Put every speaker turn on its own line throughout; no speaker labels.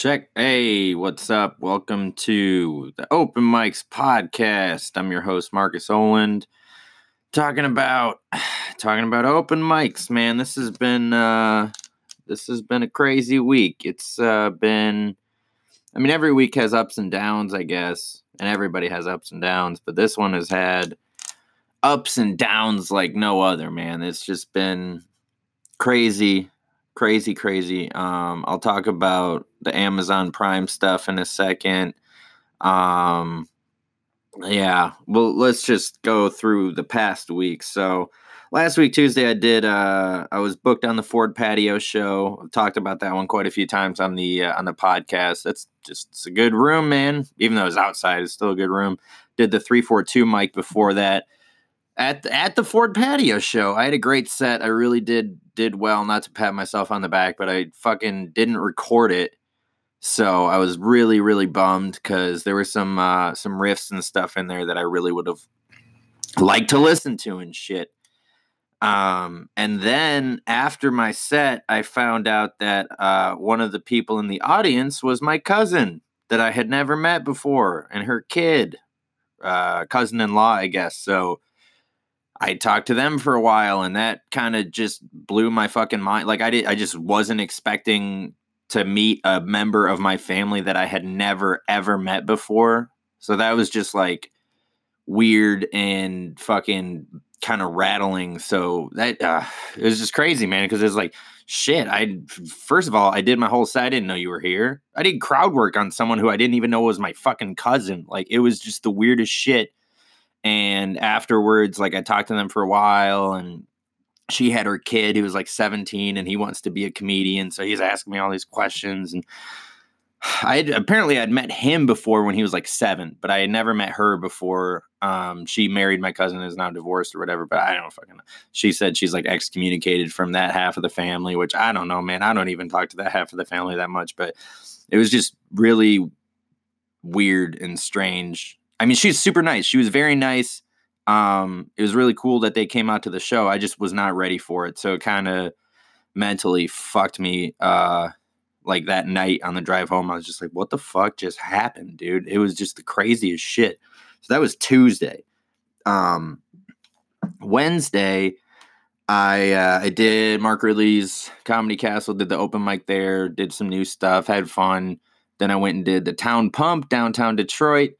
Check. Hey, what's up? Welcome to the Open Mics podcast. I'm your host Marcus Oland. Talking about talking about open mics, man. This has been uh this has been a crazy week. It's uh been I mean every week has ups and downs, I guess. And everybody has ups and downs, but this one has had ups and downs like no other, man. It's just been crazy crazy, crazy. Um, I'll talk about the Amazon Prime stuff in a second. Um, yeah, well, let's just go through the past week. So, last week Tuesday, I did. Uh, I was booked on the Ford Patio show. I've talked about that one quite a few times on the uh, on the podcast. That's just it's a good room, man. Even though it's outside, it's still a good room. Did the three four two mic before that at the, at the Ford Patio show. I had a great set. I really did did well. Not to pat myself on the back, but I fucking didn't record it. So I was really really bummed because there were some uh, some riffs and stuff in there that I really would have liked to listen to and shit. Um, and then after my set, I found out that uh, one of the people in the audience was my cousin that I had never met before, and her kid, uh, cousin-in-law, I guess. So I talked to them for a while and that kind of just blew my fucking mind. Like I did I just wasn't expecting to meet a member of my family that I had never ever met before. So that was just like weird and fucking kind of rattling. So that uh, it was just crazy, man, because it's like shit. I first of all, I did my whole set. I didn't know you were here. I did crowd work on someone who I didn't even know was my fucking cousin. Like it was just the weirdest shit and afterwards, like I talked to them for a while and she had her kid who was like 17 and he wants to be a comedian. So he's asking me all these questions. And I apparently I'd met him before when he was like seven, but I had never met her before. Um, she married my cousin, is now divorced or whatever, but I don't fucking know. She said she's like excommunicated from that half of the family, which I don't know, man. I don't even talk to that half of the family that much, but it was just really weird and strange I mean, she's super nice. She was very nice. Um, it was really cool that they came out to the show. I just was not ready for it, so it kind of mentally fucked me. Uh, like that night on the drive home, I was just like, "What the fuck just happened, dude?" It was just the craziest shit. So that was Tuesday. Um, Wednesday, I uh, I did Mark Ridley's Comedy Castle, did the open mic there, did some new stuff, had fun. Then I went and did the Town Pump downtown Detroit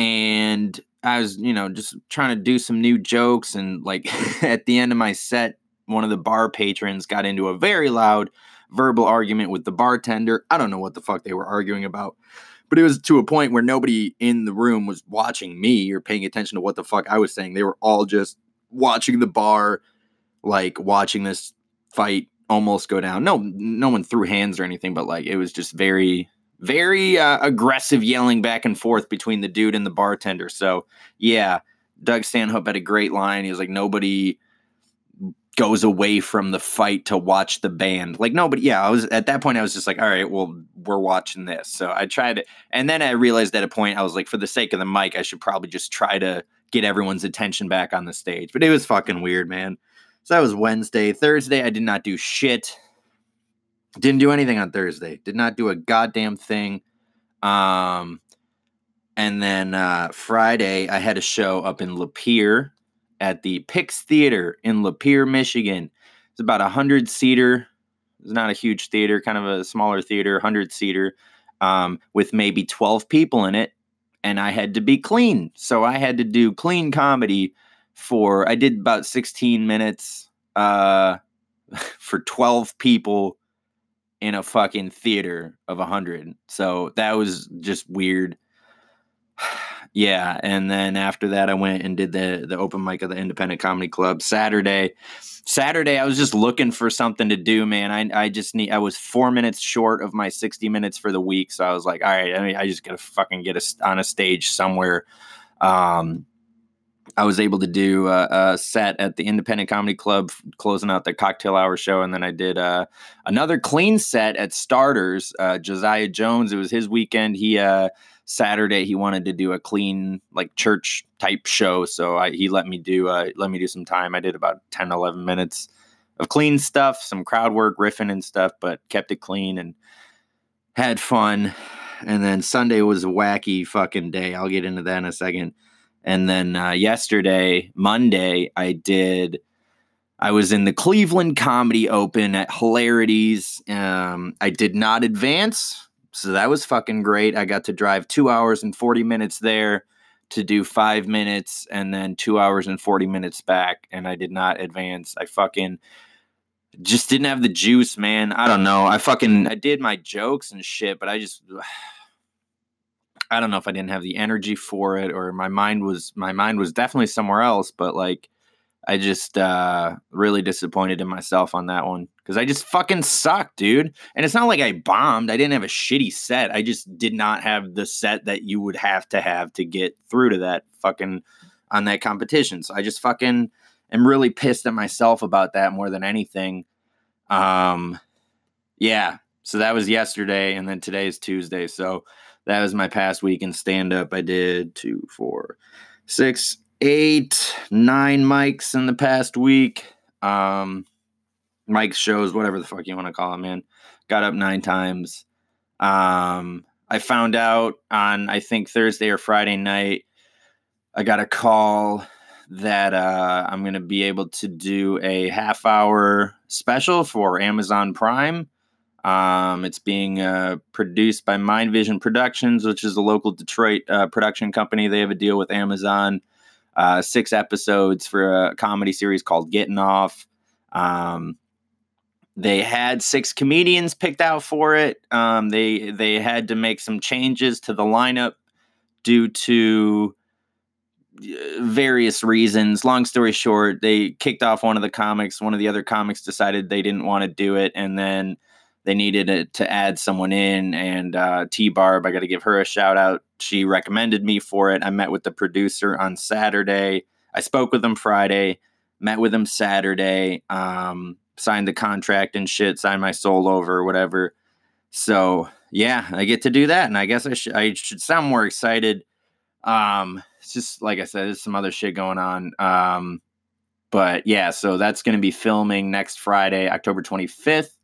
and I was, you know, just trying to do some new jokes. And like at the end of my set, one of the bar patrons got into a very loud verbal argument with the bartender. I don't know what the fuck they were arguing about, but it was to a point where nobody in the room was watching me or paying attention to what the fuck I was saying. They were all just watching the bar, like watching this fight almost go down. No, no one threw hands or anything, but like it was just very very uh, aggressive yelling back and forth between the dude and the bartender. So yeah, Doug Stanhope had a great line. He was like, nobody goes away from the fight to watch the band. Like nobody, yeah, I was at that point, I was just like, all right, well, we're watching this. So I tried it. And then I realized at a point, I was like, for the sake of the mic, I should probably just try to get everyone's attention back on the stage. But it was fucking weird, man. So that was Wednesday. Thursday, I did not do shit. Didn't do anything on Thursday. Did not do a goddamn thing. Um, and then uh, Friday, I had a show up in Lapeer at the Pix Theater in Lapeer, Michigan. It's about a hundred seater. It's not a huge theater, kind of a smaller theater, hundred seater, um, with maybe twelve people in it. And I had to be clean, so I had to do clean comedy for. I did about sixteen minutes uh, for twelve people in a fucking theater of a hundred. So that was just weird. yeah, and then after that, I went and did the the open mic of the Independent Comedy Club Saturday. Saturday, I was just looking for something to do, man. I I just need. I was four minutes short of my sixty minutes for the week, so I was like, all right, I mean, I just gotta fucking get a, on a stage somewhere. Um, I was able to do a, a, set at the Independent Comedy Club, closing out the cocktail hour show, and then I did uh, another clean set at Starters. Uh, Josiah Jones, it was his weekend. He uh, Saturday he wanted to do a clean like church type show, so I, he let me do uh, let me do some time. I did about 10, 11 minutes of clean stuff, some crowd work, riffing and stuff, but kept it clean and had fun. And then Sunday was a wacky fucking day. I'll get into that in a second. And then uh, yesterday, Monday, I did. I was in the Cleveland Comedy Open at Hilarities. Um, I did not advance, so that was fucking great. I got to drive two hours and 40 minutes there to do five minutes and then two hours and 40 minutes back, and I did not advance. I fucking just didn't have the juice, man. I don't know. I fucking I did my jokes and shit, but I just I don't know if I didn't have the energy for it or my mind was my mind was definitely somewhere else, but like I just uh really disappointed in myself on that one cuz I just fucking sucked, dude. And it's not like I bombed. I didn't have a shitty set. I just did not have the set that you would have to have to get through to that fucking on that competition. So I just fucking am really pissed at myself about that more than anything. Um yeah, so that was yesterday and then today is Tuesday. So that was my past week in stand up. I did two, four, six, eight, nine mics in the past week. Um, mic shows, whatever the fuck you want to call them, man. Got up nine times. Um, I found out on I think Thursday or Friday night. I got a call that uh, I'm to be able to do a half hour special for Amazon Prime. Um, it's being uh, produced by Mind Vision Productions, which is a local Detroit uh, production company. They have a deal with Amazon. Uh, six episodes for a comedy series called Getting Off. Um, they had six comedians picked out for it. Um, they they had to make some changes to the lineup due to uh, various reasons. Long story short, they kicked off one of the comics. One of the other comics decided they didn't want to do it, and then they needed to add someone in. And uh, T Barb, I got to give her a shout out. She recommended me for it. I met with the producer on Saturday. I spoke with him Friday, met with him Saturday, um, signed the contract and shit, signed my soul over, whatever. So yeah, I get to do that, and I guess I should I should sound more excited. Um, it's just like I said, there's some other shit going on. Um, but yeah, so that's going to be filming next Friday, October 25th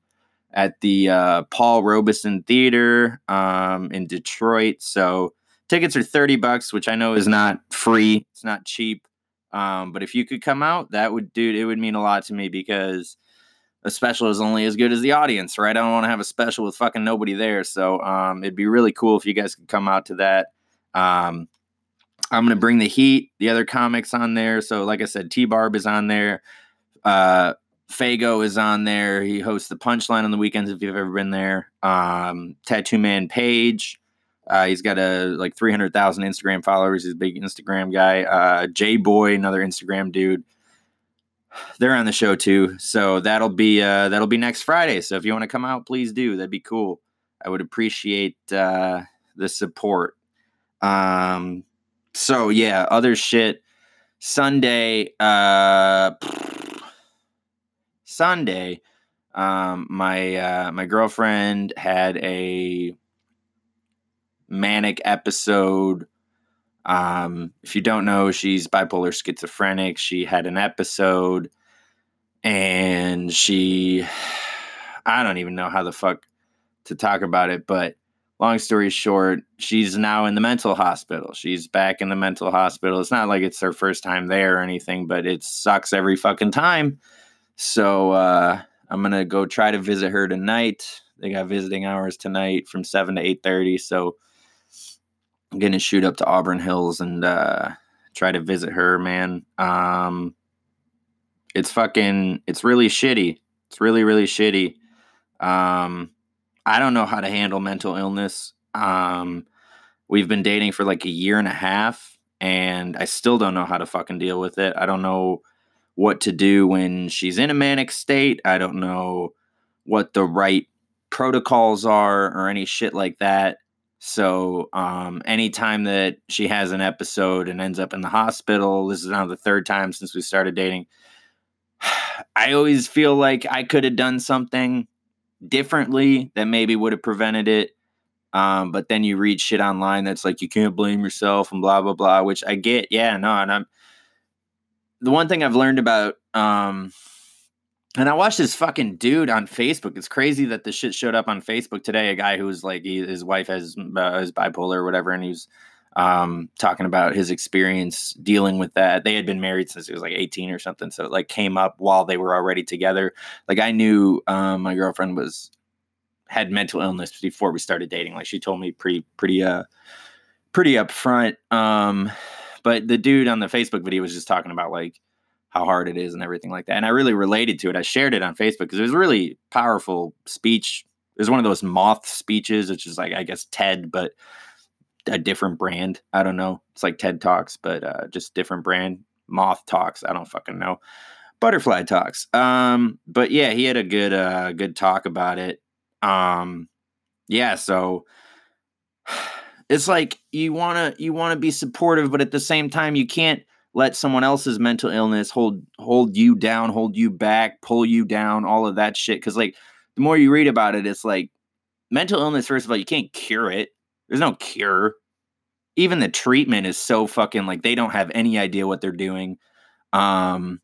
at the uh, Paul Robeson Theater um, in Detroit. So tickets are 30 bucks, which I know is not free. It's not cheap. Um, but if you could come out, that would, dude, it would mean a lot to me because a special is only as good as the audience, right? I don't want to have a special with fucking nobody there. So um, it'd be really cool if you guys could come out to that. Um, I'm going to bring the heat, the other comics on there. So, like I said, T Barb is on there. Uh, Fago is on there. He hosts the Punchline on the weekends if you've ever been there. Um, Tattoo Man Page. Uh, he's got a like 300,000 Instagram followers. He's a big Instagram guy. Uh, J Boy, another Instagram dude. They're on the show too. So that'll be uh, that'll be next Friday. So if you want to come out, please do. That'd be cool. I would appreciate uh, the support. Um, so yeah, other shit. Sunday. Uh, Sunday, um, my uh, my girlfriend had a manic episode. Um, if you don't know, she's bipolar schizophrenic. She had an episode, and she, I don't even know how the fuck to talk about it, but long story short, she's now in the mental hospital. She's back in the mental hospital. It's not like it's her first time there or anything, but it sucks every fucking time so uh, I'm gonna go try to visit her tonight. They got visiting hours tonight from seven to eight thirty. So I'm gonna shoot up to Auburn Hills and uh, try to visit her. Man, um, it's fucking. It's really shitty. It's really really shitty. Um, I don't know how to handle mental illness. Um, we've been dating for like a year and a half, and I still don't know how to fucking deal with it. I don't know what to do when she's in a manic state. I don't know what the right protocols are or any shit like that. So, um, anytime that she has an episode and ends up in the hospital, this is now the third time since we started dating. I always feel like I could have done something differently that maybe would have prevented it. Um, but then you read shit online that's like you can't blame yourself and blah blah blah, which I get. Yeah, no, and I'm the one thing I've learned about um, and I watched this fucking dude on Facebook. It's crazy that this shit showed up on Facebook today. A guy who's like, he, his wife has uh, is bipolar or whatever, and he's um, talking about his experience dealing with that. They had been married since he was like 18 or something, so it like came up while they were already together. Like I knew um, my girlfriend was had mental illness before we started dating. Like she told me pretty pretty uh pretty upfront. Um, but the dude on the Facebook video was just talking about like how hard it is and everything like that. And I really related to it. I shared it on Facebook because it was a really powerful speech. It was one of those moth speeches, which is like, I guess, TED, but a different brand. I don't know. It's like TED Talks, but uh, just different brand. Moth Talks. I don't fucking know. Butterfly Talks. Um, but yeah, he had a good, uh, good talk about it. Um, yeah, so it's like you want to you want to be supportive but at the same time you can't let someone else's mental illness hold hold you down, hold you back, pull you down, all of that shit. Because like the more you read about it, it's like mental illness. First of all, you can't cure it. There's no cure. Even the treatment is so fucking like they don't have any idea what they're doing. Um,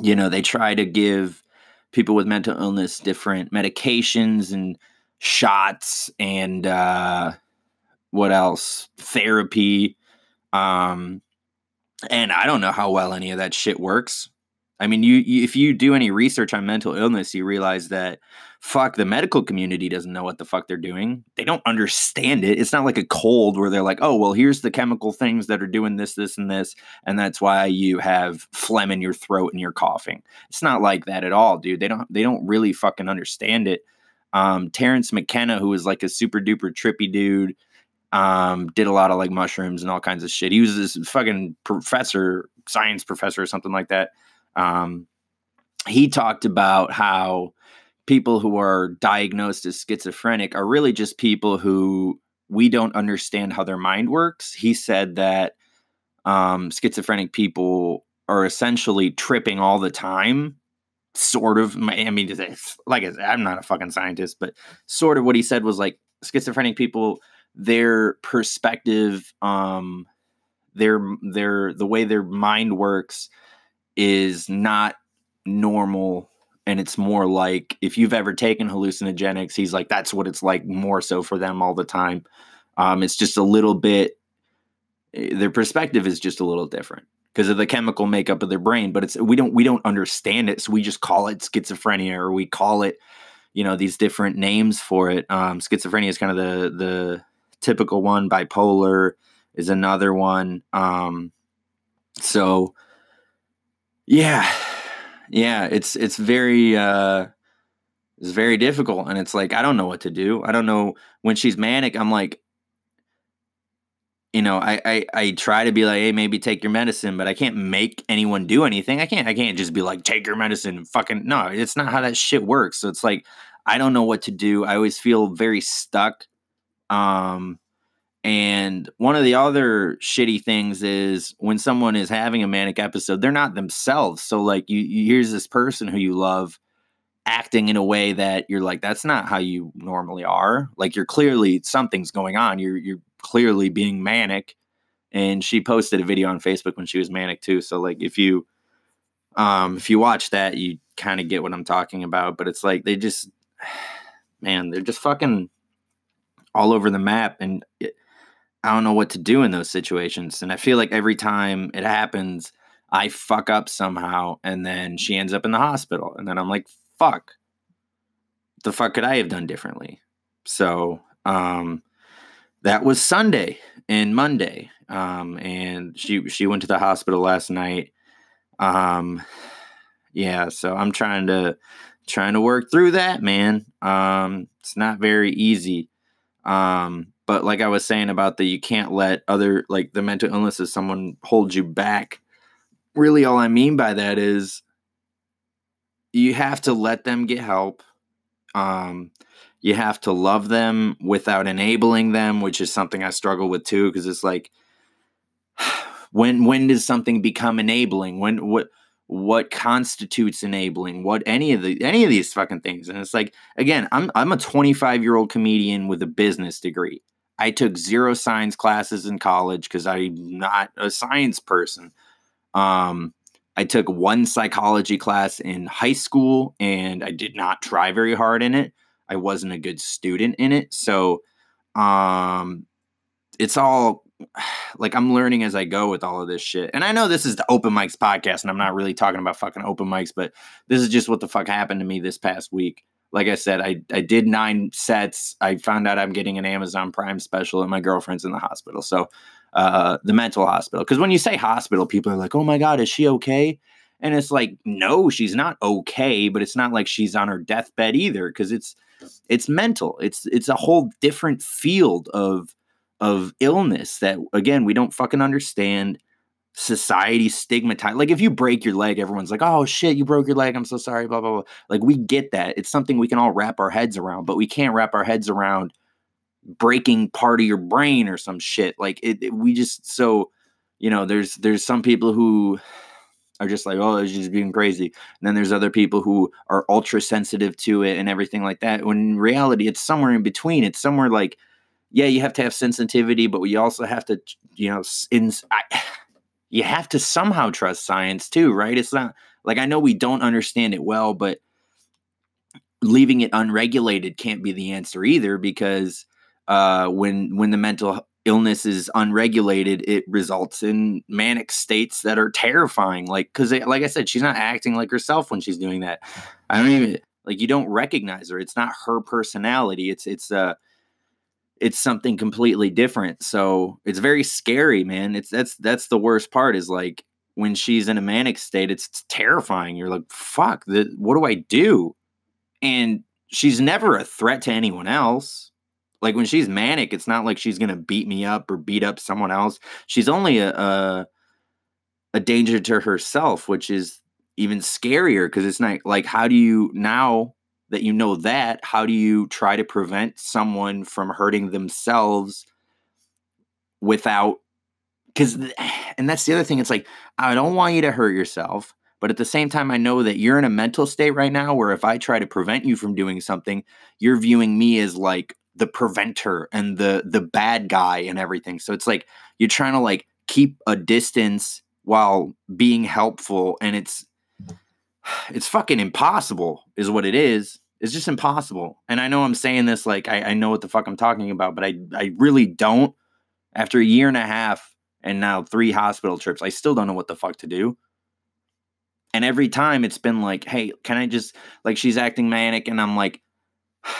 you know, they try to give people with mental illness different medications and shots and uh what else? Therapy. Um and I don't know how well any of that shit works. I mean, you, you, if you do any research on mental illness, you realize that fuck the medical community doesn't know what the fuck they're doing. They don't understand it. It's not like a cold where they're like, "Oh, well, here's the chemical things that are doing this, this, and this, and that's why you have phlegm in your throat and you're coughing." It's not like that at all, dude. They don't they don't really fucking understand it. Um, Terence McKenna, who is like a super duper trippy dude, um, did a lot of like mushrooms and all kinds of shit. He was this fucking professor, science professor or something like that. Um, he talked about how people who are diagnosed as schizophrenic are really just people who we don't understand how their mind works. He said that um, schizophrenic people are essentially tripping all the time. Sort of. I mean, like I'm not a fucking scientist, but sort of what he said was like schizophrenic people their perspective um their their the way their mind works is not normal and it's more like if you've ever taken hallucinogenics he's like that's what it's like more so for them all the time. Um it's just a little bit eh, their perspective is just a little different because of the chemical makeup of their brain but it's we don't we don't understand it so we just call it schizophrenia or we call it you know these different names for it. Um schizophrenia is kind of the the typical one. Bipolar is another one. Um, so yeah, yeah, it's it's very uh, it's very difficult, and it's like I don't know what to do. I don't know when she's manic. I'm like, you know, I, I I try to be like, hey, maybe take your medicine, but I can't make anyone do anything. I can't I can't just be like, take your medicine. Fucking no, it's not how that shit works. So it's like I don't know what to do. I always feel very stuck. Um, and one of the other shitty things is when someone is having a manic episode, they're not themselves. So like you, you here's this person who you love acting in a way that you're like, that's not how you normally are. Like you're clearly something's going on. You're you're clearly being manic. And she posted a video on Facebook when she was manic too. So like if you um if you watch that, you kind of get what I'm talking about. But it's like they just man, they're just fucking all over the map. And it, I don't know what to do in those situations. And I feel like every time it happens, I fuck up somehow and then she ends up in the hospital. And then I'm like, fuck. The fuck could I have done differently? So um that was Sunday and Monday. Um and she she went to the hospital last night. Um yeah, so I'm trying to trying to work through that, man. Um it's not very easy. Um but like I was saying about the you can't let other like the mental illness of someone hold you back. Really, all I mean by that is you have to let them get help. Um, you have to love them without enabling them, which is something I struggle with too, because it's like when when does something become enabling? When what what constitutes enabling what any of the any of these fucking things and it's like again i'm i'm a 25 year old comedian with a business degree I took zero science classes in college because I'm not a science person. Um, I took one psychology class in high school and I did not try very hard in it. I wasn't a good student in it. So um it's all like I'm learning as I go with all of this shit. And I know this is the open mics podcast and I'm not really talking about fucking open mics, but this is just what the fuck happened to me this past week. Like I said, I, I did nine sets. I found out I'm getting an Amazon Prime special and my girlfriend's in the hospital. So uh the mental hospital. Because when you say hospital, people are like, oh my God, is she okay? And it's like, no, she's not okay, but it's not like she's on her deathbed either, because it's it's mental. It's it's a whole different field of of illness that again we don't fucking understand society stigmatized like if you break your leg everyone's like oh shit you broke your leg i'm so sorry blah blah blah like we get that it's something we can all wrap our heads around but we can't wrap our heads around breaking part of your brain or some shit like it, it we just so you know there's there's some people who are just like, oh, it's just being crazy. And then there's other people who are ultra sensitive to it and everything like that. When in reality, it's somewhere in between. It's somewhere like, yeah, you have to have sensitivity, but we also have to, you know, in, I, you have to somehow trust science too, right? It's not like I know we don't understand it well, but leaving it unregulated can't be the answer either because uh, when when the mental illness is unregulated, it results in manic states that are terrifying. Like, because like I said, she's not acting like herself when she's doing that. I don't even like you don't recognize her. It's not her personality. It's it's uh it's something completely different. So it's very scary, man. It's that's that's the worst part is like when she's in a manic state, it's, it's terrifying. You're like, fuck, the, what do I do? And she's never a threat to anyone else like when she's manic, it's not like she's gonna beat me up or beat up someone else. She's only a a, a danger to herself, which is even scarier because it's not like how do you now that you know that how do you try to prevent someone from hurting themselves without because and that's the other thing it's like i don't want you to hurt yourself but at the same time i know that you're in a mental state right now where if i try to prevent you from doing something you're viewing me as like the preventer and the the bad guy and everything. So it's like you're trying to like keep a distance while being helpful and it's it's fucking impossible is what it is. It's just impossible. And I know I'm saying this like I, I know what the fuck I'm talking about, but I I really don't. After a year and a half and now three hospital trips, I still don't know what the fuck to do. And every time it's been like, hey, can I just like she's acting manic and I'm like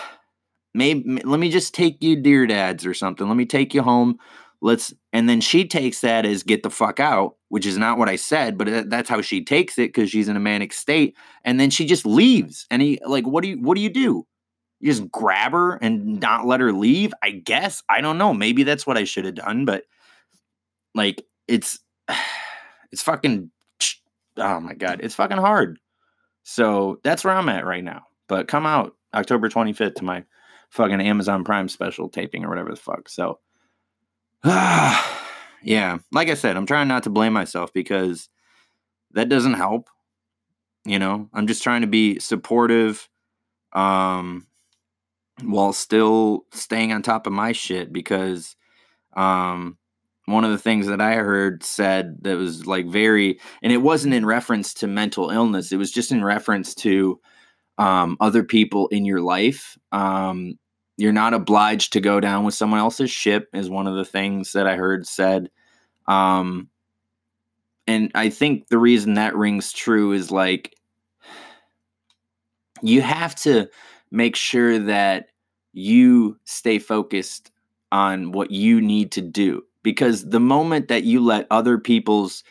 maybe let me just take you dear dads or something let me take you home let's and then she takes that as get the fuck out which is not what i said but uh, that's how she takes it because she's in a manic state and then she just leaves. And he like what do you what do you do? You just grab her and not let her leave? I guess i don't know. Maybe that's what i should have done but like it's it's fucking oh my god it's fucking hard. So that's where i'm at right now. But come out october 25th to my fucking Amazon Prime special taping or whatever the fuck. So, yeah, like I said, I'm trying not to blame myself because that doesn't help. You know, I'm just trying to be supportive um, while still staying on top of my shit because um, one of the things that I heard said that was like very, and it wasn't in reference to mental illness, it was just in reference to um, other people in your life. Um, you're not obliged to go down with someone else's ship, is one of the things that I heard said. Um, and I think the reason that rings true is like you have to make sure that you stay focused on what you need to do because the moment that you let other people's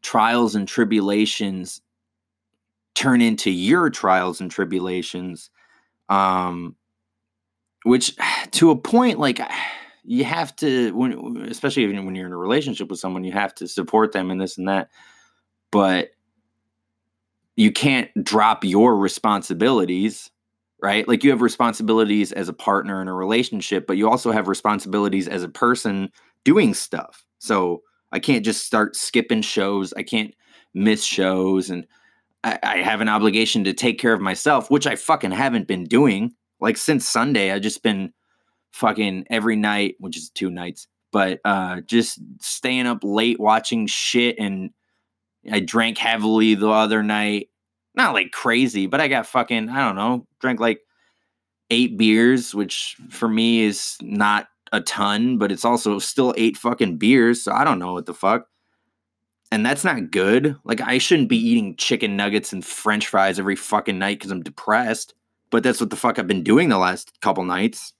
trials and tribulations turn into your trials and tribulations um which to a point like you have to when especially when you're in a relationship with someone you have to support them and this and that but you can't drop your responsibilities right? Like you have responsibilities as a partner in a relationship but you also have responsibilities as a person doing stuff. So i can't just start skipping shows. I can't miss shows and I, I have an obligation to take care of myself which i fucking haven't been doing like since Sunday, I've just been fucking every night, which is two nights, but uh just staying up late watching shit and I drank heavily the other night. Not like crazy, but I got fucking, I don't know, drank like eight beers, which for me is not a ton, but it's also still eight fucking beers. So I don't know what the fuck. And that's not good. Like, I shouldn't be eating chicken nuggets and french fries every fucking night because I'm depressed. But that's what the fuck I've been doing the last couple nights.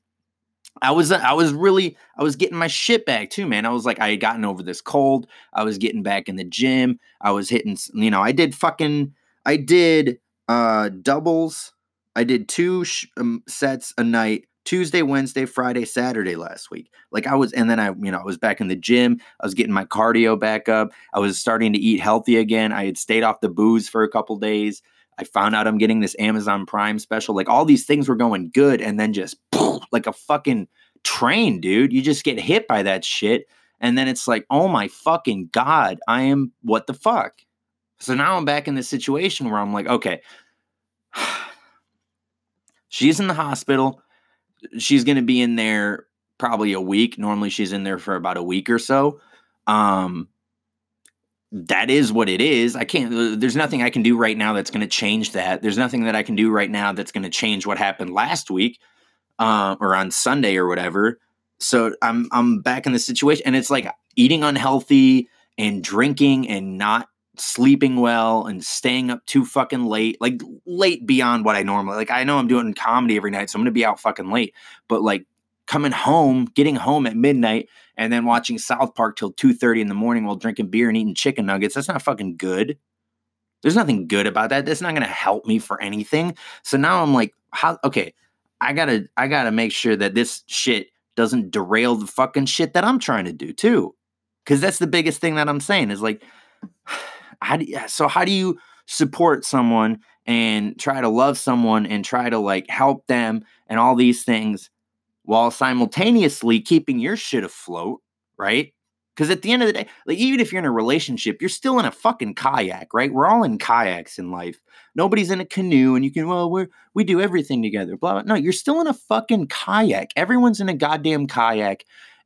I was I was really I was getting my shit back too, man. I was like I had gotten over this cold. I was getting back in the gym. I was hitting, you know, I did fucking I did uh doubles. I did two sh- um, sets a night. Tuesday, Wednesday, Friday, Saturday last week. Like I was, and then I, you know, I was back in the gym. I was getting my cardio back up. I was starting to eat healthy again. I had stayed off the booze for a couple days. I found out I'm getting this Amazon Prime special. Like all these things were going good, and then just like a fucking train, dude. You just get hit by that shit, and then it's like, oh my fucking god, I am what the fuck. So now I'm back in this situation where I'm like, okay, she's in the hospital. She's going to be in there probably a week. Normally, she's in there for about a week or so. Um, that is what it is. I can't, uh, there's nothing I can do right now that's going to change that. There's nothing that I can do right now that's going to change what happened last week uh, or on Sunday or whatever. So I'm, I'm back in the situation and it's like eating unhealthy and drinking and not sleeping well and staying up too fucking late, like late beyond what I normally like. I know I'm doing comedy every night, so I'm gonna be out fucking late, but like coming home, getting home at midnight, and then watching South Park till 2:30 in the morning while drinking beer and eating chicken nuggets. That's not fucking good. There's nothing good about that. That's not gonna help me for anything. So now I'm like, how okay, I gotta I gotta make sure that this shit doesn't derail the fucking shit that I'm trying to do too. Cause that's the biggest thing that I'm saying is like, how do you, so how do you support someone and try to love someone and try to like help them and all these things while simultaneously keeping your shit afloat, right? Because at the end of the day, like even if you're in a relationship, you're still in a fucking kayak, right? We're all in kayaks in life. Nobody's in a canoe, and you can well, we we do everything together. Blah, blah. No, you're still in a fucking kayak. Everyone's in a goddamn kayak,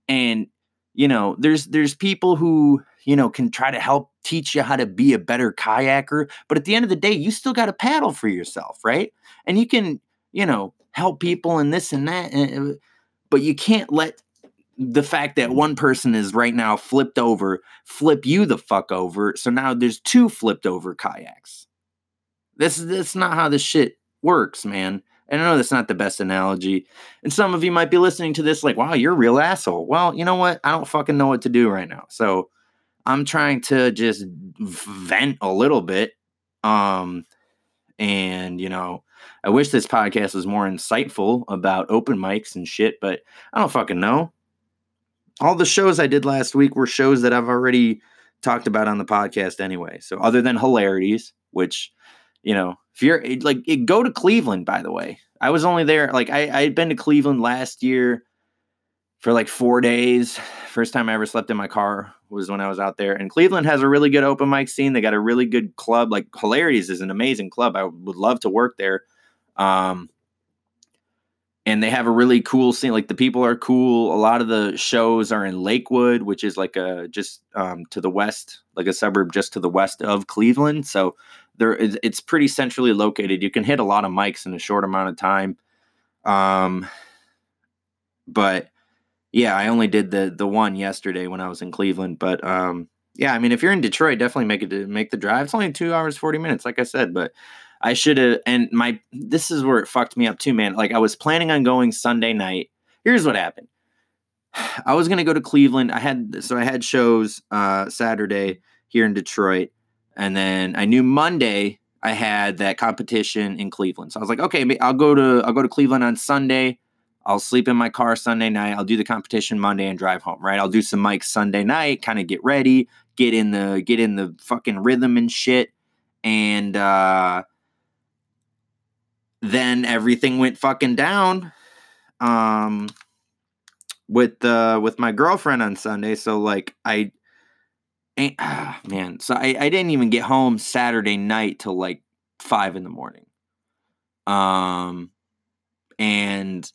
and you know there's there's people who you know can try to help teach you how to be a better kayaker, but at the end of the day, you still got to paddle for yourself, right? And you can you know help people and this and that. And, but you can't let the fact that one person is right now flipped over flip you the fuck over. So now there's two flipped over kayaks. This is that's not how this shit works, man. And I know that's not the best analogy. And some of you might be listening to this like, wow, you're a real asshole. Well, you know what? I don't fucking know what to do right now. So I'm trying to just vent a little bit. Um, and you know, I wish this podcast was more insightful about open mics and shit, but I don't fucking know. All the shows I did last week were shows that I've already talked about on the podcast anyway. So other than hilarities, which you know, if you're like go to Cleveland, by the way. I was only there like I I had been to Cleveland last year for like four days. First time I ever slept in my car was when I was out there. And Cleveland has a really good open mic scene. They got a really good club. Like Hilarities is an amazing club. I would love to work there. Um, and they have a really cool scene. Like the people are cool. A lot of the shows are in Lakewood, which is like a just um, to the west, like a suburb just to the west of Cleveland. So there, it's pretty centrally located. You can hit a lot of mics in a short amount of time. Um, but yeah, I only did the the one yesterday when I was in Cleveland. But um, yeah, I mean, if you're in Detroit, definitely make it make the drive. It's only two hours forty minutes, like I said, but I should have. And my this is where it fucked me up too, man. Like I was planning on going Sunday night. Here's what happened. I was gonna go to Cleveland. I had so I had shows uh, Saturday here in Detroit, and then I knew Monday I had that competition in Cleveland. So I was like, okay, I'll go to I'll go to Cleveland on Sunday. I'll sleep in my car Sunday night. I'll do the competition Monday and drive home. Right? I'll do some mics Sunday night, kind of get ready, get in the get in the fucking rhythm and shit, and. uh then everything went fucking down um with uh with my girlfriend on Sunday. So like I ah, man so I, I didn't even get home Saturday night till like five in the morning. Um and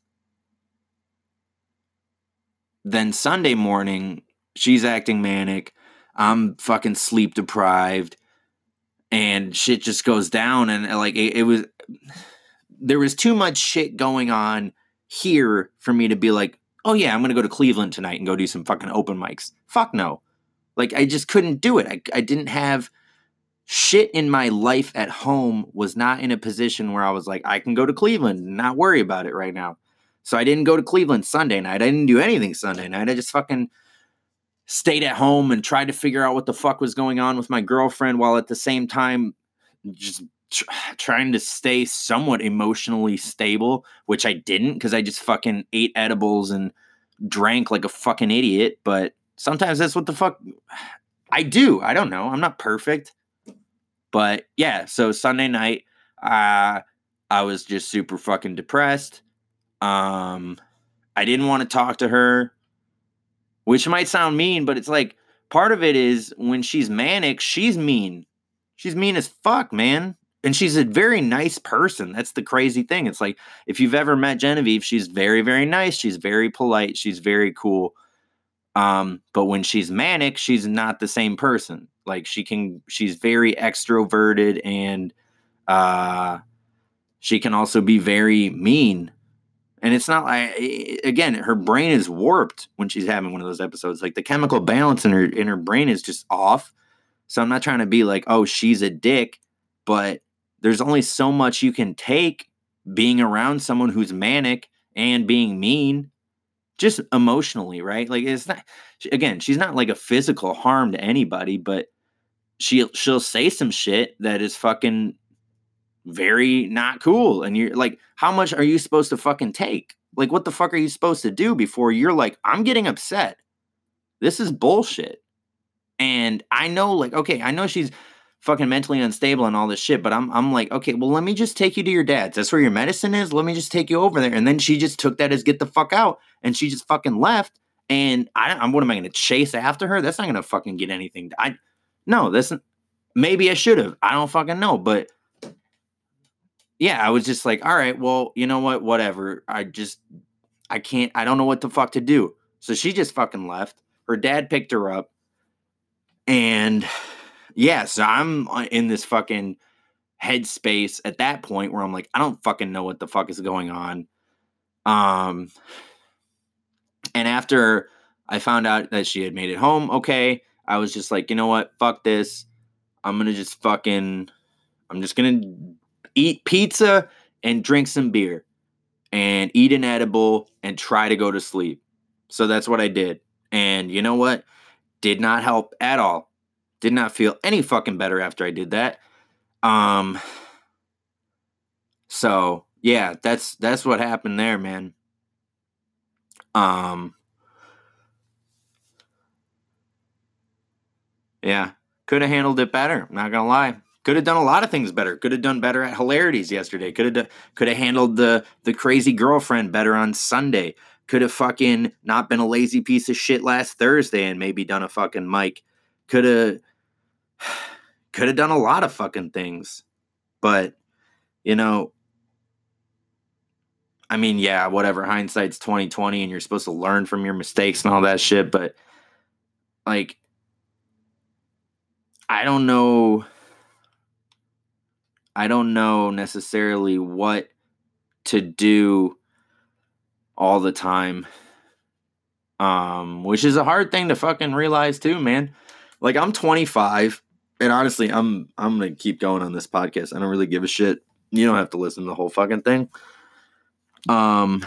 then Sunday morning she's acting manic. I'm fucking sleep deprived and shit just goes down. And like it, it was there was too much shit going on here for me to be like, oh yeah, I'm gonna go to Cleveland tonight and go do some fucking open mics. Fuck no. Like I just couldn't do it. I, I didn't have shit in my life at home was not in a position where I was like, I can go to Cleveland and not worry about it right now. So I didn't go to Cleveland Sunday night. I didn't do anything Sunday night. I just fucking stayed at home and tried to figure out what the fuck was going on with my girlfriend while at the same time just tr- trying to stay somewhat emotionally stable, which I didn't because I just fucking ate edibles and drank like a fucking idiot. But sometimes that's what the fuck I do. I don't know. I'm not perfect. But yeah, so Sunday night, uh, I was just super fucking depressed. Um, I didn't want to talk to her, which might sound mean, but it's like part of it is when she's manic, she's mean. She's mean as fuck, man and she's a very nice person. That's the crazy thing. It's like if you've ever met Genevieve, she's very, very nice. She's very polite. She's very cool. Um, but when she's manic, she's not the same person. Like she can, she's very extroverted and uh, she can also be very mean. And it's not like again, her brain is warped when she's having one of those episodes. Like the chemical balance in her in her brain is just off. So I'm not trying to be like, oh, she's a dick, but there's only so much you can take being around someone who's manic and being mean just emotionally right? Like it's not again she's not like a physical harm to anybody but she'll she'll say some shit that is fucking very not cool and you're like how much are you supposed to fucking take? Like what the fuck are you supposed to do before you're like i'm getting upset. This is bullshit. And i know like okay i know she's fucking mentally unstable and all this shit. But I'm I'm like, okay, well, let me just take you to your dad's. That's where your medicine is. Let me just take you over there. And then she just took that as get the fuck out, and she just fucking left. And I, I'm what am I going to chase after her? That's not going to fucking get anything. I no, that's maybe I should have. I don't fucking know, but yeah, I was just like, all right, well, you know what, whatever. I just I can't. I don't know what the fuck to do. So she just fucking left. Her dad picked her up, and yeah, so I'm uh, in this fucking headspace at that point where I'm like, I don't fucking know what the fuck is going on. Um, and after I found out that she had made it home, okay, I was just like, you know what, fuck this. I'm gonna just fucking, I'm just gonna eat pizza and drink some beer and eat an edible and try to go to sleep. So that's what I did. And you know what? Did not help at all. Did not feel any fucking better after I did that. Um so yeah, that's that's what happened there, man. Um Yeah, could have handled it better, not gonna lie. Could have done a lot of things better. Could have done better at hilarities yesterday. Could have could have handled the the crazy girlfriend better on Sunday. Could have fucking not been a lazy piece of shit last Thursday and maybe done a fucking mic. Could have could have done a lot of fucking things. But, you know, I mean, yeah, whatever. Hindsight's 2020 and you're supposed to learn from your mistakes and all that shit, but like I don't know I don't know necessarily what to do all the time. Um, which is a hard thing to fucking realize too, man. Like I'm 25 and honestly, I'm I'm gonna keep going on this podcast. I don't really give a shit. You don't have to listen to the whole fucking thing. Um,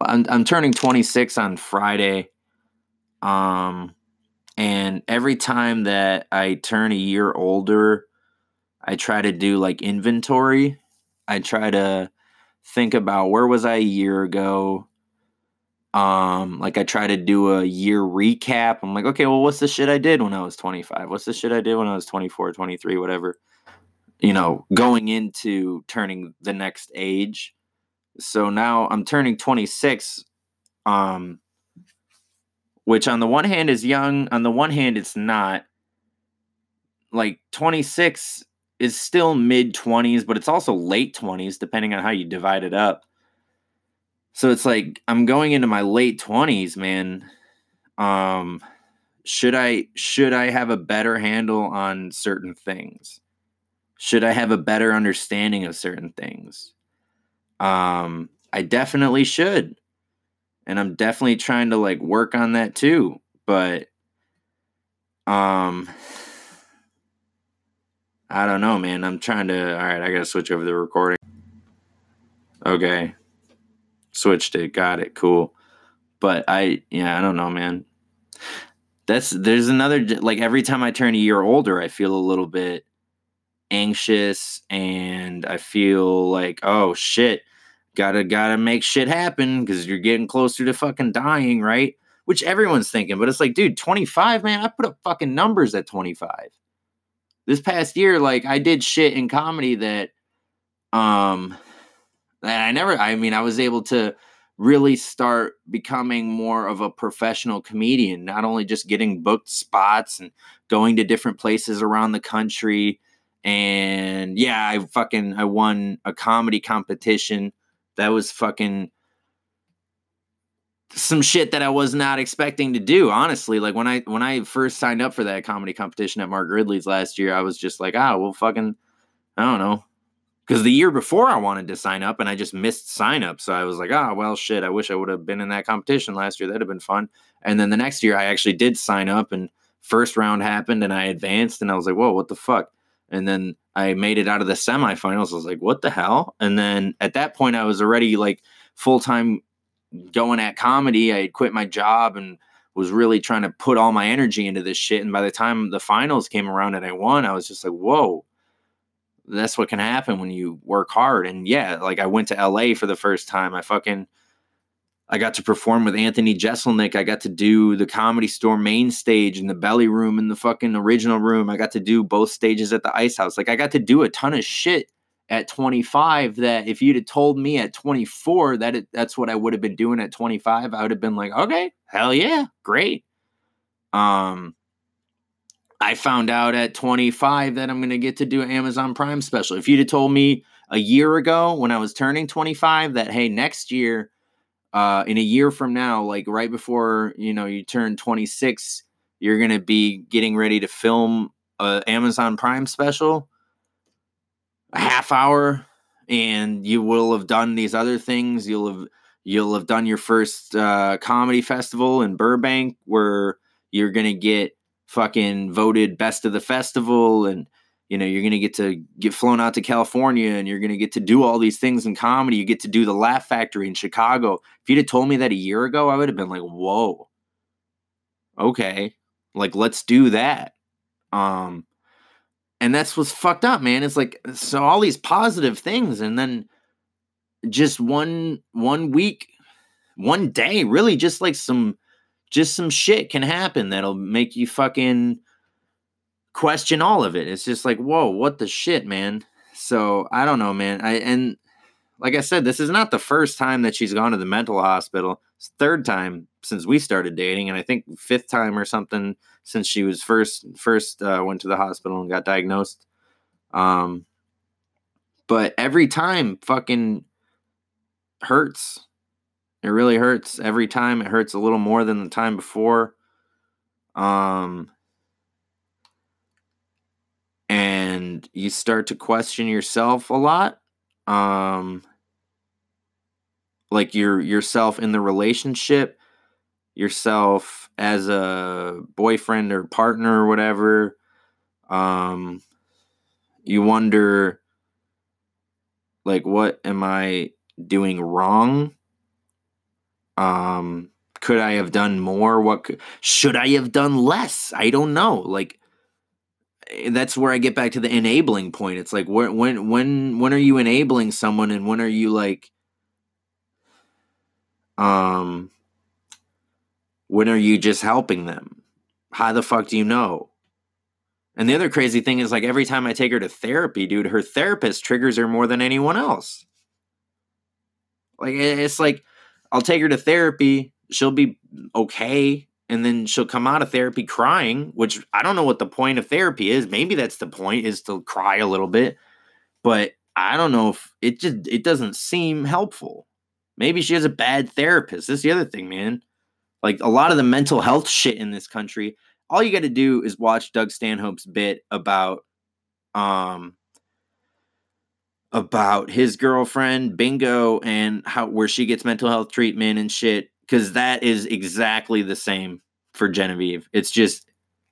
I'm I'm turning 26 on Friday. Um, and every time that I turn a year older, I try to do like inventory. I try to think about where was I a year ago um, like I try to do a year recap. I'm like, okay, well, what's the shit I did when I was 25? What's the shit I did when I was 24, 23, whatever? You know, going into turning the next age. So now I'm turning 26. Um, which on the one hand is young, on the one hand it's not. Like 26 is still mid 20s, but it's also late 20s, depending on how you divide it up. So it's like I'm going into my late 20s, man. Um should I should I have a better handle on certain things? Should I have a better understanding of certain things? Um, I definitely should. And I'm definitely trying to like work on that too. But um I don't know, man. I'm trying to all right, I gotta switch over the recording. Okay. Switched it, got it, cool. But I yeah, I don't know, man. That's there's another like every time I turn a year older, I feel a little bit anxious and I feel like, oh shit, gotta gotta make shit happen because you're getting closer to fucking dying, right? Which everyone's thinking, but it's like, dude, 25, man, I put up fucking numbers at 25. This past year, like I did shit in comedy that um I never I mean I was able to really start becoming more of a professional comedian, not only just getting booked spots and going to different places around the country. And yeah, I fucking I won a comedy competition that was fucking some shit that I was not expecting to do, honestly. Like when I when I first signed up for that comedy competition at Mark Ridley's last year, I was just like, ah, well fucking I don't know. Because the year before I wanted to sign up and I just missed sign up. So I was like, ah, well shit, I wish I would have been in that competition last year. That'd have been fun. And then the next year I actually did sign up and first round happened and I advanced and I was like, whoa, what the fuck? And then I made it out of the semifinals. I was like, what the hell? And then at that point, I was already like full time going at comedy. I had quit my job and was really trying to put all my energy into this shit. And by the time the finals came around and I won, I was just like, whoa, that's what can happen when you work hard. And yeah, like I went to LA for the first time. I fucking I got to perform with Anthony Jeselnik. I got to do the comedy store main stage in the belly room in the fucking original room. I got to do both stages at the ice house. Like I got to do a ton of shit at 25 that if you'd have told me at 24 that it, that's what I would have been doing at 25, I would have been like, okay, hell yeah, great. Um, I found out at 25 that I'm going to get to do an Amazon Prime special. If you'd have told me a year ago when I was turning 25 that, hey, next year uh, in a year from now, like right before you know you turn 26, you're gonna be getting ready to film a Amazon Prime special, a half hour, and you will have done these other things. You'll have you'll have done your first uh, comedy festival in Burbank, where you're gonna get fucking voted best of the festival and you know you're going to get to get flown out to california and you're going to get to do all these things in comedy. You get to do the laugh factory in chicago. If you'd have told me that a year ago i would have been like whoa. Okay. Like let's do that. Um and that's what's fucked up man. It's like so all these positive things and then just one one week one day really just like some just some shit can happen that'll make you fucking question all of it. It's just like, whoa, what the shit, man. So I don't know, man. I and like I said, this is not the first time that she's gone to the mental hospital. It's third time since we started dating, and I think fifth time or something since she was first first uh, went to the hospital and got diagnosed. Um, but every time, fucking hurts. It really hurts every time. It hurts a little more than the time before. Um, and you start to question yourself a lot um like your yourself in the relationship yourself as a boyfriend or partner or whatever um you wonder like what am i doing wrong um could i have done more what could, should i have done less i don't know like Eh, that's where I get back to the enabling point. It's like when when when when are you enabling someone and when are you like um when are you just helping them? How the fuck do you know? And the other crazy thing is like every time I take her to therapy, dude, her therapist triggers her more than anyone else. Like it's like I'll take her to therapy, she'll be okay, and then she'll come out of therapy crying, which I don't know what the point of therapy is. Maybe that's the point is to cry a little bit, but I don't know if it just it doesn't seem helpful. Maybe she has a bad therapist. That's the other thing, man. Like a lot of the mental health shit in this country, all you got to do is watch Doug Stanhope's bit about um about his girlfriend Bingo and how where she gets mental health treatment and shit cuz that is exactly the same for Genevieve. It's just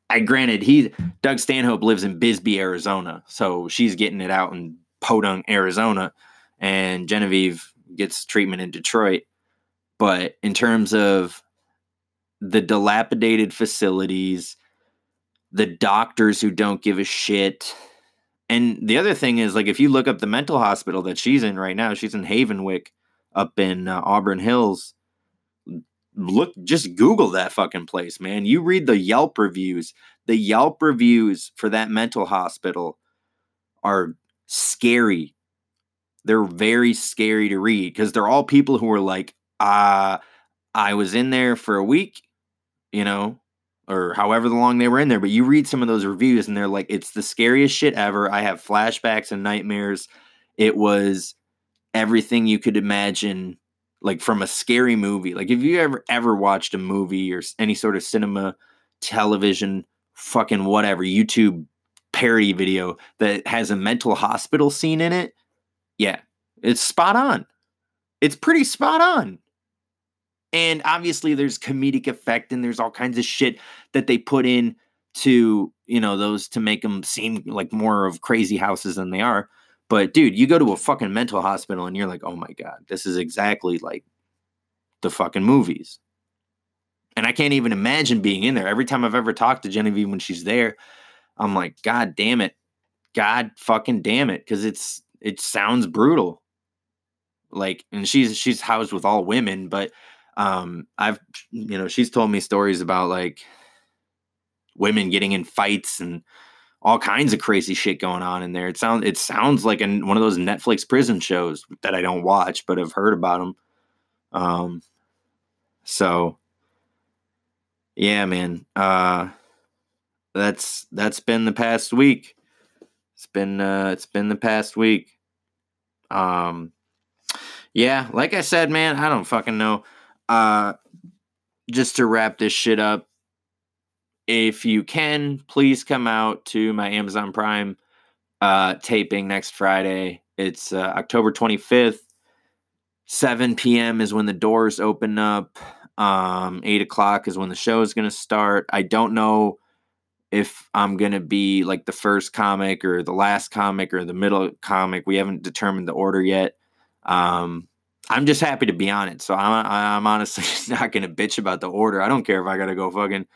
I granted he Doug Stanhope lives in Bisbee, Arizona, so she's getting it out in Podunk, Arizona, and Genevieve gets treatment in Detroit. But in terms of the dilapidated facilities, the doctors who don't give a shit. And the other thing is, like, if you look up the mental hospital that she's in right now, she's in Havenwyck up in uh, Auburn Hills. Look, just Google that fucking place, man. You read the Yelp reviews. The Yelp reviews for that mental hospital are scary. They're very scary to read because they're all people who are like, uh, I was in there for a week you know, or however long they were in there. But you read some of those reviews and they're like, it's the scariest shit ever. I have flashbacks and nightmares. It was everything you could imagine, like from a scary movie. Like, if you ever, ever watched a movie or any sort of cinema, television, fucking whatever, YouTube parody video that has a mental hospital scene in it, yeah, it's spot on. It's pretty spot on. And obviously there's comedic effect and there's all kinds of shit that they put in to, you know, those to make them seem like more of crazy houses than they are. But dude, you go to a fucking mental hospital and you're like, "Oh my god, this is exactly like the fucking movies." And I can't even imagine being in there. Every time I've ever talked to Genevieve when she's there, I'm like, "God damn it. God fucking damn it." Cuz it's it sounds brutal. Like and she's she's housed with all women, but um i've you know she's told me stories about like women getting in fights and all kinds of crazy shit going on in there. It sounds it sounds like an, one of those netflix prison shows that i don't watch but i've heard about them um so yeah man uh that's that's been the past week. It's been uh it's been the past week. Um yeah like i said man i don't fucking know uh, just to wrap this shit up, if you can, please come out to my Amazon Prime uh, taping next Friday. It's uh, October 25th. 7 p.m. is when the doors open up. Um, 8 o'clock is when the show is going to start. I don't know if I'm going to be like the first comic or the last comic or the middle comic. We haven't determined the order yet. Um, I'm just happy to be on it. So I'm I'm honestly not gonna bitch about the order. I don't care if I gotta go fucking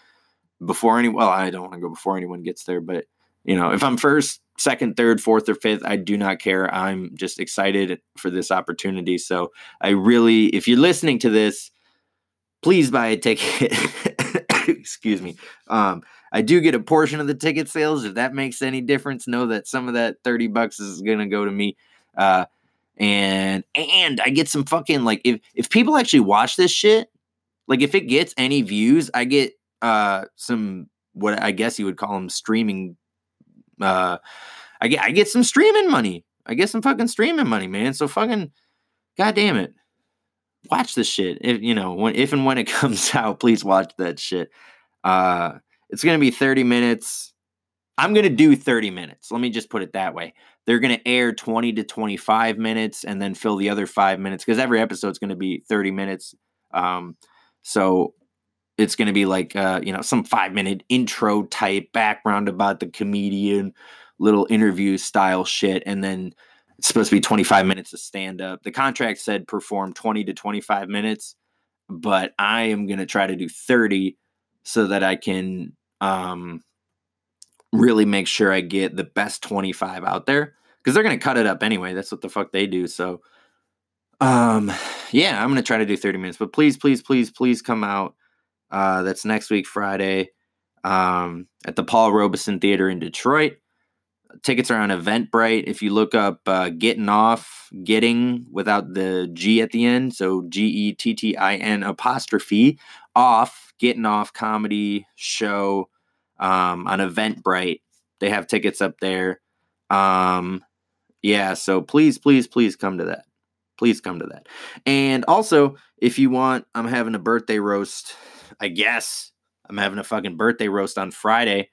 before any. Well, I don't want to go before anyone gets there, but you know, if I'm first, second, third, fourth, or fifth, I do not care. I'm just excited for this opportunity. So I really, if you're listening to this, please buy a ticket. Excuse me. Um, I do get a portion of the ticket sales. If that makes any difference, know that some of that 30 bucks is gonna go to me. Uh, and and I get some fucking like if if people actually watch this shit, like if it gets any views, I get uh some what I guess you would call them streaming. Uh, I get I get some streaming money. I get some fucking streaming money, man. So fucking, god damn it, watch this shit. If you know when if and when it comes out, please watch that shit. Uh, it's gonna be thirty minutes. I'm gonna do thirty minutes. Let me just put it that way they're going to air 20 to 25 minutes and then fill the other five minutes because every episode is going to be 30 minutes. Um, so it's going to be like, uh, you know, some five minute intro type background about the comedian, little interview style shit. And then it's supposed to be 25 minutes of stand up. The contract said perform 20 to 25 minutes, but I am going to try to do 30 so that I can um, really make sure I get the best 25 out there because they're going to cut it up anyway. That's what the fuck they do. So, um, yeah, I'm going to try to do 30 minutes, but please, please, please, please come out. Uh, that's next week, Friday, um, at the Paul Robeson Theater in Detroit. Tickets are on Eventbrite. If you look up uh, Getting Off, Getting without the G at the end, so G E T T I N apostrophe off, Getting Off comedy show um, on Eventbrite. They have tickets up there. Um, yeah, so please, please, please come to that. Please come to that. And also, if you want, I'm having a birthday roast, I guess, I'm having a fucking birthday roast on Friday.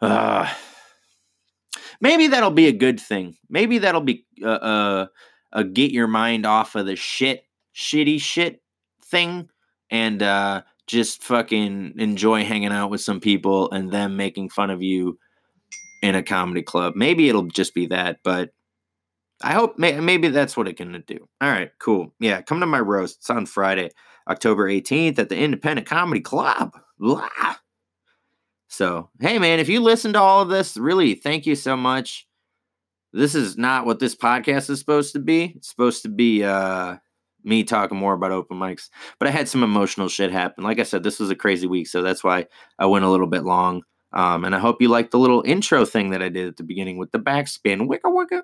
Uh, maybe that'll be a good thing. Maybe that'll be uh, uh, a get your mind off of the shit, shitty shit thing, and uh, just fucking enjoy hanging out with some people and them making fun of you in a comedy club. Maybe it'll just be that, but I hope may- maybe that's what it can do. All right, cool. Yeah, come to my roast. It's on Friday, October 18th at the Independent Comedy Club. Blah. So, hey man, if you listen to all of this, really thank you so much. This is not what this podcast is supposed to be. It's supposed to be uh me talking more about open mics. But I had some emotional shit happen. Like I said, this was a crazy week, so that's why I went a little bit long. Um, and I hope you liked the little intro thing that I did at the beginning with the backspin. Wicka wicka.